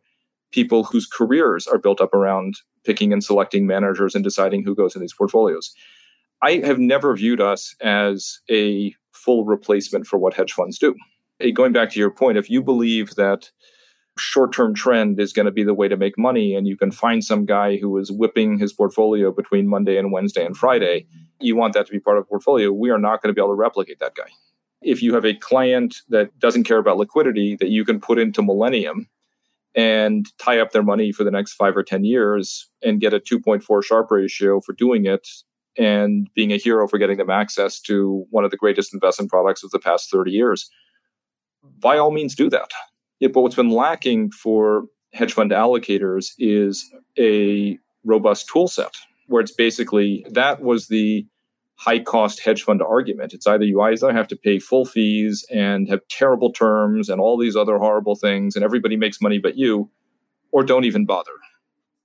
people whose careers are built up around picking and selecting managers and deciding who goes in these portfolios. I have never viewed us as a full replacement for what hedge funds do. Going back to your point, if you believe that short term trend is going to be the way to make money and you can find some guy who is whipping his portfolio between Monday and Wednesday and Friday, you want that to be part of a portfolio. We are not going to be able to replicate that guy. If you have a client that doesn't care about liquidity that you can put into Millennium and tie up their money for the next five or 10 years and get a 2.4 Sharpe ratio for doing it and being a hero for getting them access to one of the greatest investment products of the past 30 years, by all means do that. Yeah, but what's been lacking for hedge fund allocators is a robust tool set where it's basically that was the high cost hedge fund argument. It's either you either have to pay full fees and have terrible terms and all these other horrible things, and everybody makes money but you, or don't even bother.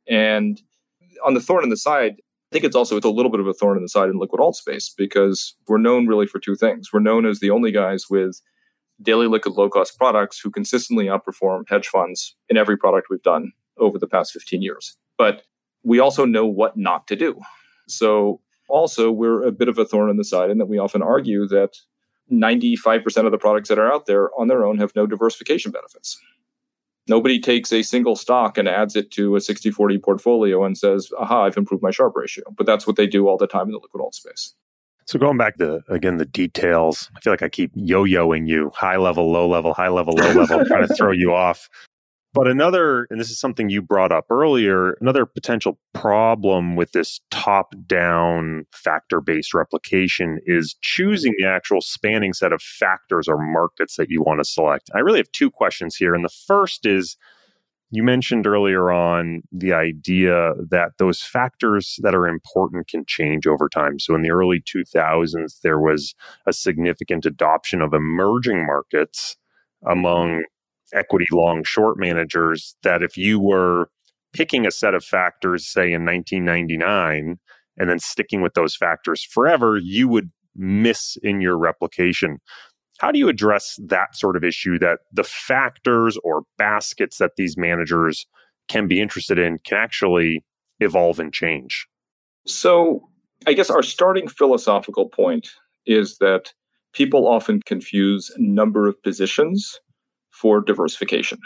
And on the thorn in the side, I think it's also it's a little bit of a thorn in the side in liquid alt space because we're known really for two things. We're known as the only guys with daily liquid low cost products who consistently outperform hedge funds in every product we've done over the past 15 years. But we also know what not to do. So also we're a bit of a thorn in the side in that we often argue that 95% of the products that are out there on their own have no diversification benefits. Nobody takes a single stock and adds it to a 60 40 portfolio and says, aha, I've improved my Sharpe ratio. But that's what they do all the time in the liquid alt space. So going back to again the details, I feel like I keep yo-yoing you, high level, low level, high level, low level, trying to throw you off. But another, and this is something you brought up earlier, another potential problem with this top down factor based replication is choosing the actual spanning set of factors or markets that you want to select. I really have two questions here. And the first is you mentioned earlier on the idea that those factors that are important can change over time. So in the early 2000s, there was a significant adoption of emerging markets among equity long short managers that if you were picking a set of factors, say in 1999, and then sticking with those factors forever, you would miss in your replication. How do you address that sort of issue that the factors or baskets that these managers can be interested in can actually evolve and change? So, I guess our starting philosophical point is that people often confuse number of positions for diversification.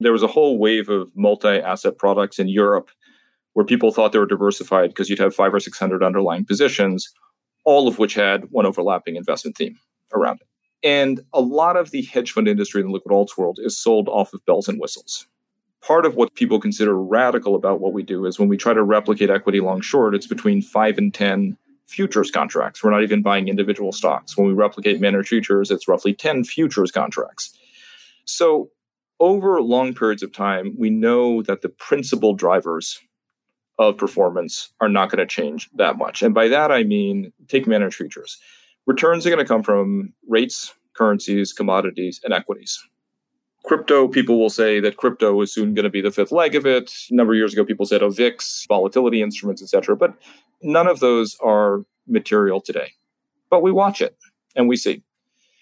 There was a whole wave of multi asset products in Europe where people thought they were diversified because you'd have five or 600 underlying positions, all of which had one overlapping investment theme around it. And a lot of the hedge fund industry in the liquid alts world is sold off of bells and whistles. Part of what people consider radical about what we do is when we try to replicate equity long short, it's between five and 10 futures contracts. We're not even buying individual stocks. When we replicate managed futures, it's roughly 10 futures contracts. So, over long periods of time, we know that the principal drivers of performance are not going to change that much. And by that, I mean take managed futures. Returns are going to come from rates, currencies, commodities, and equities. Crypto, people will say that crypto is soon going to be the fifth leg of it. A number of years ago, people said, oh, VIX, volatility instruments, etc. But none of those are material today. But we watch it and we see.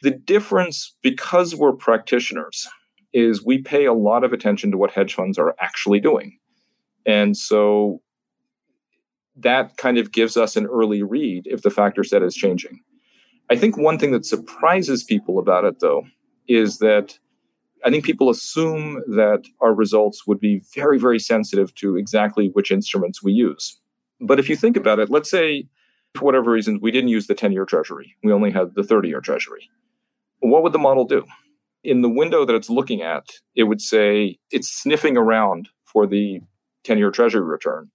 The difference, because we're practitioners, is we pay a lot of attention to what hedge funds are actually doing. And so that kind of gives us an early read if the factor set is changing. I think one thing that surprises people about it, though, is that I think people assume that our results would be very, very sensitive to exactly which instruments we use. But if you think about it, let's say for whatever reason we didn't use the 10 year treasury, we only had the 30 year treasury what would the model do? In the window that it's looking at, it would say it's sniffing around for the 10 year treasury return.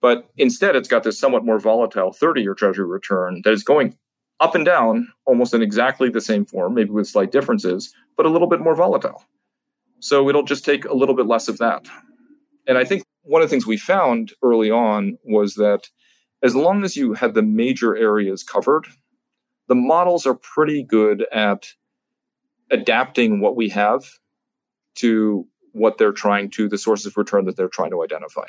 But instead, it's got this somewhat more volatile 30 year treasury return that is going up and down almost in exactly the same form, maybe with slight differences, but a little bit more volatile. So it'll just take a little bit less of that. And I think one of the things we found early on was that as long as you had the major areas covered, the models are pretty good at adapting what we have to what they're trying to, the sources of return that they're trying to identify.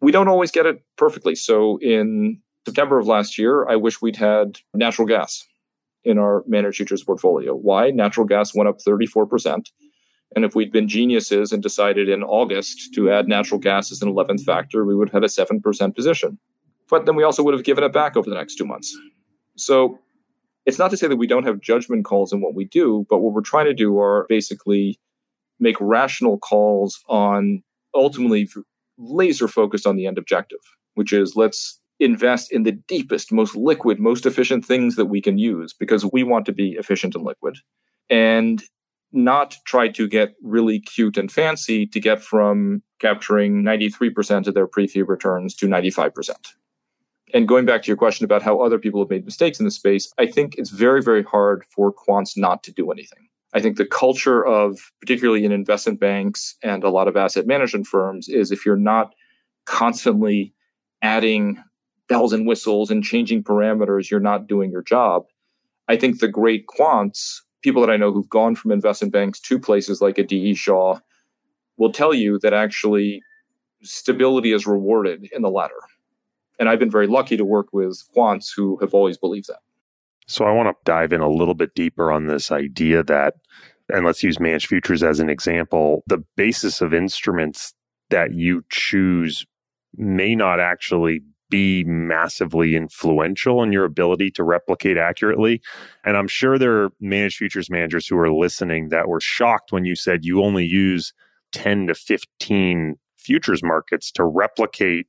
we don't always get it perfectly. So in September of last year, I wish we'd had natural gas in our managed futures portfolio. Why? Natural gas went up 34%. And if we'd been geniuses and decided in August to add natural gas as an 11th factor, we would have had a 7% position. But then we also would have given it back over the next two months. So it's not to say that we don't have judgment calls in what we do, but what we're trying to do are basically make rational calls on ultimately laser focused on the end objective, which is let's invest in the deepest, most liquid, most efficient things that we can use because we want to be efficient and liquid. And not try to get really cute and fancy to get from capturing 93% of their pre fee returns to 95%. And going back to your question about how other people have made mistakes in the space, I think it's very, very hard for quants not to do anything. I think the culture of, particularly in investment banks and a lot of asset management firms, is if you're not constantly adding bells and whistles and changing parameters, you're not doing your job. I think the great quants, people that I know who've gone from investment banks to places like a DE Shaw, will tell you that actually stability is rewarded in the latter. And I've been very lucky to work with quants who have always believed that. So I want to dive in a little bit deeper on this idea that, and let's use managed futures as an example, the basis of instruments that you choose may not actually be massively influential in your ability to replicate accurately. And I'm sure there are managed futures managers who are listening that were shocked when you said you only use 10 to 15 futures markets to replicate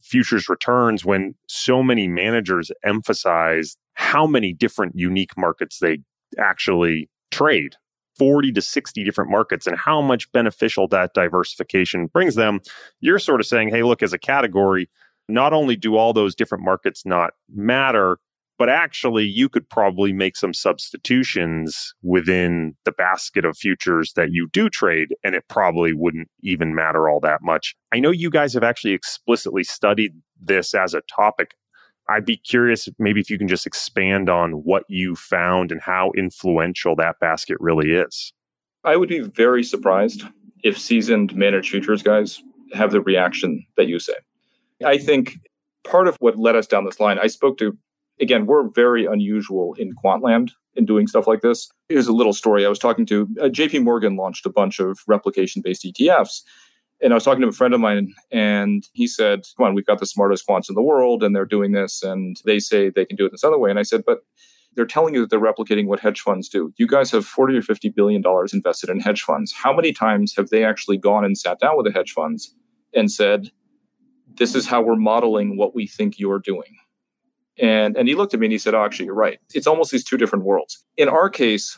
futures returns when so many managers emphasize how many different unique markets they actually trade. 40 to 60 different markets and how much beneficial that diversification brings them. You're sort of saying hey look as a category not only do all those different markets not matter but actually you could probably make some substitutions within the basket of futures that you do trade and it probably wouldn't even matter all that much. I know you guys have actually explicitly studied this as a topic. I'd be curious maybe if you can just expand on what you found and how influential that basket really is. I would be very surprised if seasoned managed futures guys have the reaction that you say. I think part of what led us down this line i spoke to again, we're very unusual in Quantland in doing stuff like this. Here's a little story. I was talking to uh, JP Morgan launched a bunch of replication based ETFs. And I was talking to a friend of mine, and he said, Come on, we've got the smartest quants in the world, and they're doing this, and they say they can do it this other way. And I said, But they're telling you that they're replicating what hedge funds do. You guys have 40 or 50 billion dollars invested in hedge funds. How many times have they actually gone and sat down with the hedge funds and said, This is how we're modeling what we think you're doing? And, and he looked at me and he said, Oh, actually, you're right. It's almost these two different worlds. In our case,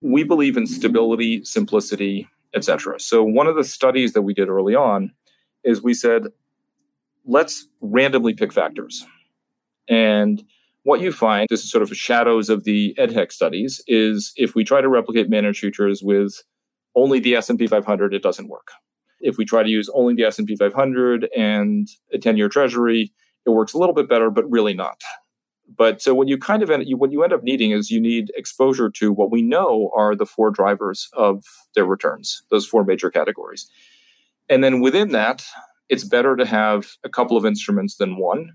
we believe in stability, simplicity, etc. So one of the studies that we did early on is we said, let's randomly pick factors. And what you find, this is sort of shadows of the EDHEC studies, is if we try to replicate managed futures with only the S&P 500, it doesn't work. If we try to use only the S&P 500 and a 10-year treasury, it works a little bit better, but really not. But so what you kind of end, you, what you end up needing is you need exposure to what we know are the four drivers of their returns, those four major categories. And then within that, it's better to have a couple of instruments than one.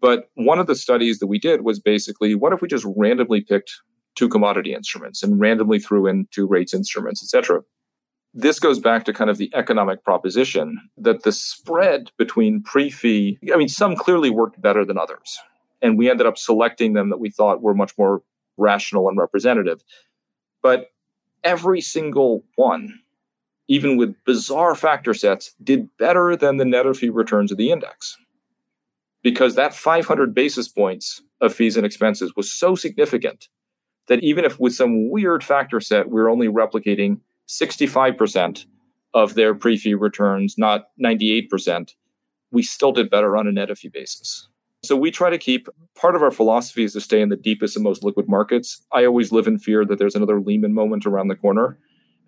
But one of the studies that we did was basically what if we just randomly picked two commodity instruments and randomly threw in two rates instruments, et cetera this goes back to kind of the economic proposition that the spread between pre fee, I mean, some clearly worked better than others. And we ended up selecting them that we thought were much more rational and representative. But every single one, even with bizarre factor sets, did better than the net of fee returns of the index. Because that 500 basis points of fees and expenses was so significant that even if with some weird factor set, we're only replicating 65% of their pre fee returns, not 98%, we still did better on a net fee basis. So we try to keep part of our philosophy is to stay in the deepest and most liquid markets. I always live in fear that there's another Lehman moment around the corner.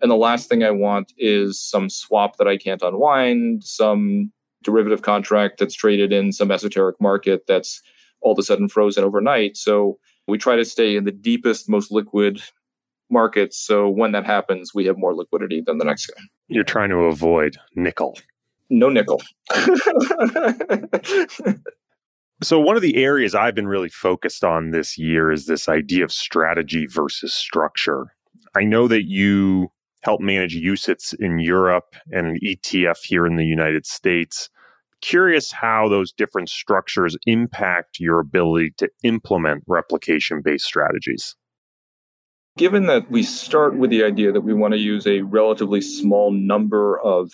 And the last thing I want is some swap that I can't unwind, some derivative contract that's traded in some esoteric market that's all of a sudden frozen overnight. So we try to stay in the deepest, most liquid markets. So when that happens, we have more liquidity than the next guy. You're trying to avoid nickel. No nickel. so, one of the areas I've been really focused on this year is this idea of strategy versus structure. I know that you help manage UCITS in Europe and an ETF here in the United States. Curious how those different structures impact your ability to implement replication based strategies. Given that we start with the idea that we want to use a relatively small number of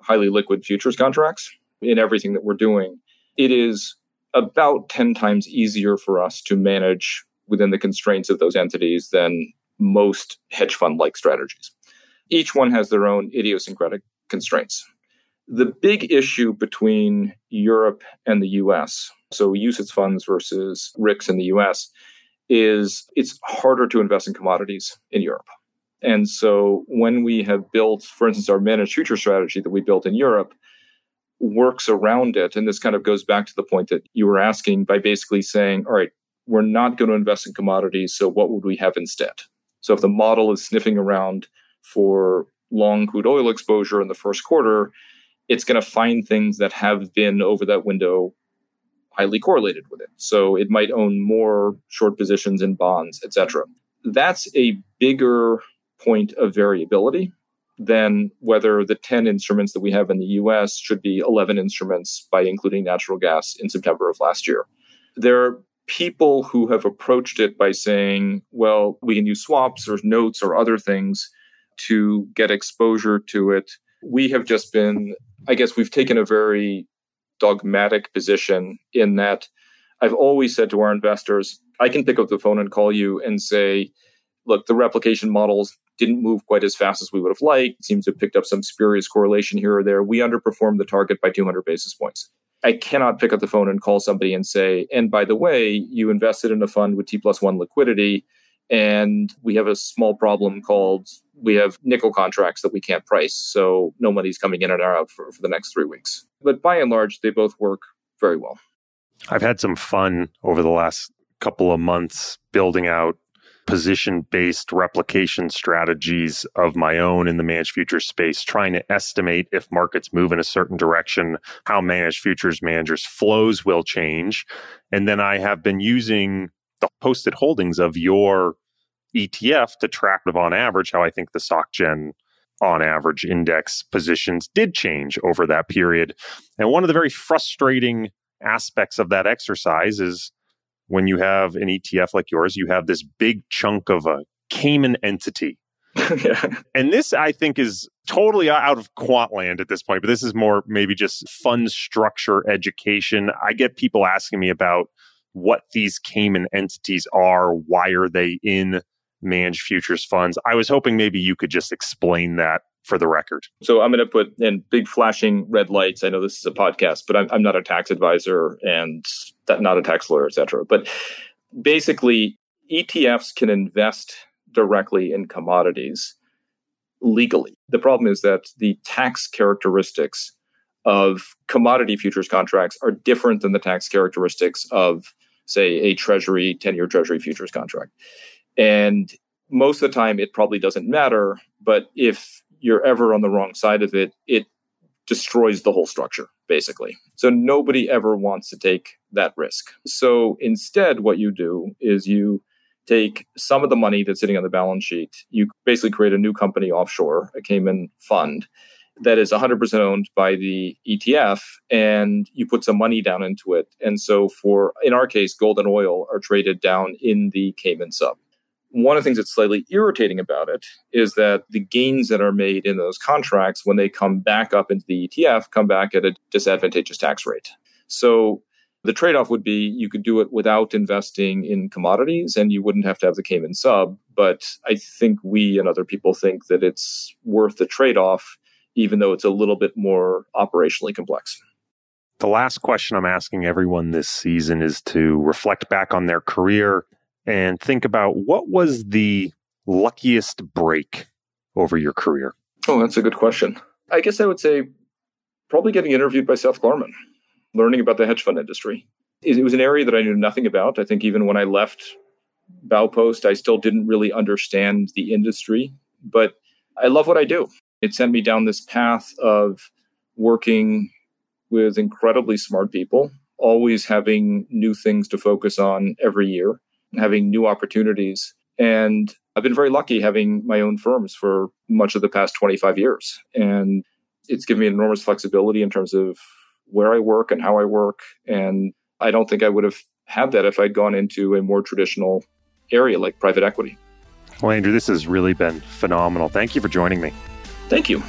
highly liquid futures contracts in everything that we're doing, it is about 10 times easier for us to manage within the constraints of those entities than most hedge fund like strategies. Each one has their own idiosyncratic constraints. The big issue between Europe and the US, so UCITS funds versus RICs in the US, is it's harder to invest in commodities in Europe. And so when we have built, for instance, our managed future strategy that we built in Europe, works around it. And this kind of goes back to the point that you were asking by basically saying, all right, we're not going to invest in commodities. So what would we have instead? So if the model is sniffing around for long crude oil exposure in the first quarter, it's going to find things that have been over that window highly correlated with it. So it might own more short positions in bonds, etc. That's a bigger point of variability than whether the 10 instruments that we have in the US should be 11 instruments by including natural gas in September of last year. There are people who have approached it by saying, well, we can use swaps or notes or other things to get exposure to it. We have just been, I guess, we've taken a very dogmatic position in that I've always said to our investors, I can pick up the phone and call you and say, look, the replication models didn't move quite as fast as we would have liked. It seems to have picked up some spurious correlation here or there. We underperformed the target by 200 basis points. I cannot pick up the phone and call somebody and say, and by the way, you invested in a fund with T plus one liquidity, and we have a small problem called we have nickel contracts that we can't price. So no money's coming in and out for, for the next three weeks. But by and large, they both work very well. I've had some fun over the last couple of months building out position based replication strategies of my own in the managed futures space, trying to estimate if markets move in a certain direction, how managed futures managers' flows will change. And then I have been using the posted holdings of your ETF to track on average how I think the SocGen on average index positions did change over that period. And one of the very frustrating aspects of that exercise is when you have an ETF like yours, you have this big chunk of a Cayman entity. yeah. And this, I think, is totally out of quant land at this point, but this is more maybe just fund structure education. I get people asking me about what these Cayman entities are, why are they in managed futures funds. I was hoping maybe you could just explain that for the record. So I'm going to put in big flashing red lights. I know this is a podcast, but I'm, I'm not a tax advisor and not a tax lawyer, etc. But basically, ETFs can invest directly in commodities legally. The problem is that the tax characteristics of commodity futures contracts are different than the tax characteristics of, say, a treasury, 10 year treasury futures contract. And most of the time, it probably doesn't matter. But if you're ever on the wrong side of it, it destroys the whole structure, basically. So nobody ever wants to take that risk. So instead, what you do is you take some of the money that's sitting on the balance sheet, you basically create a new company offshore, a Cayman fund that is 100% owned by the ETF, and you put some money down into it. And so, for in our case, gold and oil are traded down in the Cayman sub one of the things that's slightly irritating about it is that the gains that are made in those contracts when they come back up into the ETF come back at a disadvantageous tax rate. So the trade off would be you could do it without investing in commodities and you wouldn't have to have the Cayman sub. But I think we and other people think that it's worth the trade off, even though it's a little bit more operationally complex. The last question I'm asking everyone this season is to reflect back on their career and think about what was the luckiest break over your career? Oh, that's a good question. I guess I would say probably getting interviewed by Seth Klarman, learning about the hedge fund industry. It was an area that I knew nothing about. I think even when I left Baupost, I still didn't really understand the industry, but I love what I do. It sent me down this path of working with incredibly smart people, always having new things to focus on every year, having new opportunities. And I've been very lucky having my own firms for much of the past 25 years. And it's given me enormous flexibility in terms of where I work and how I work. And I don't think I would have had that if I'd gone into a more traditional area like private equity. Well, Andrew, this has really been phenomenal. Thank you for joining me. Thank you.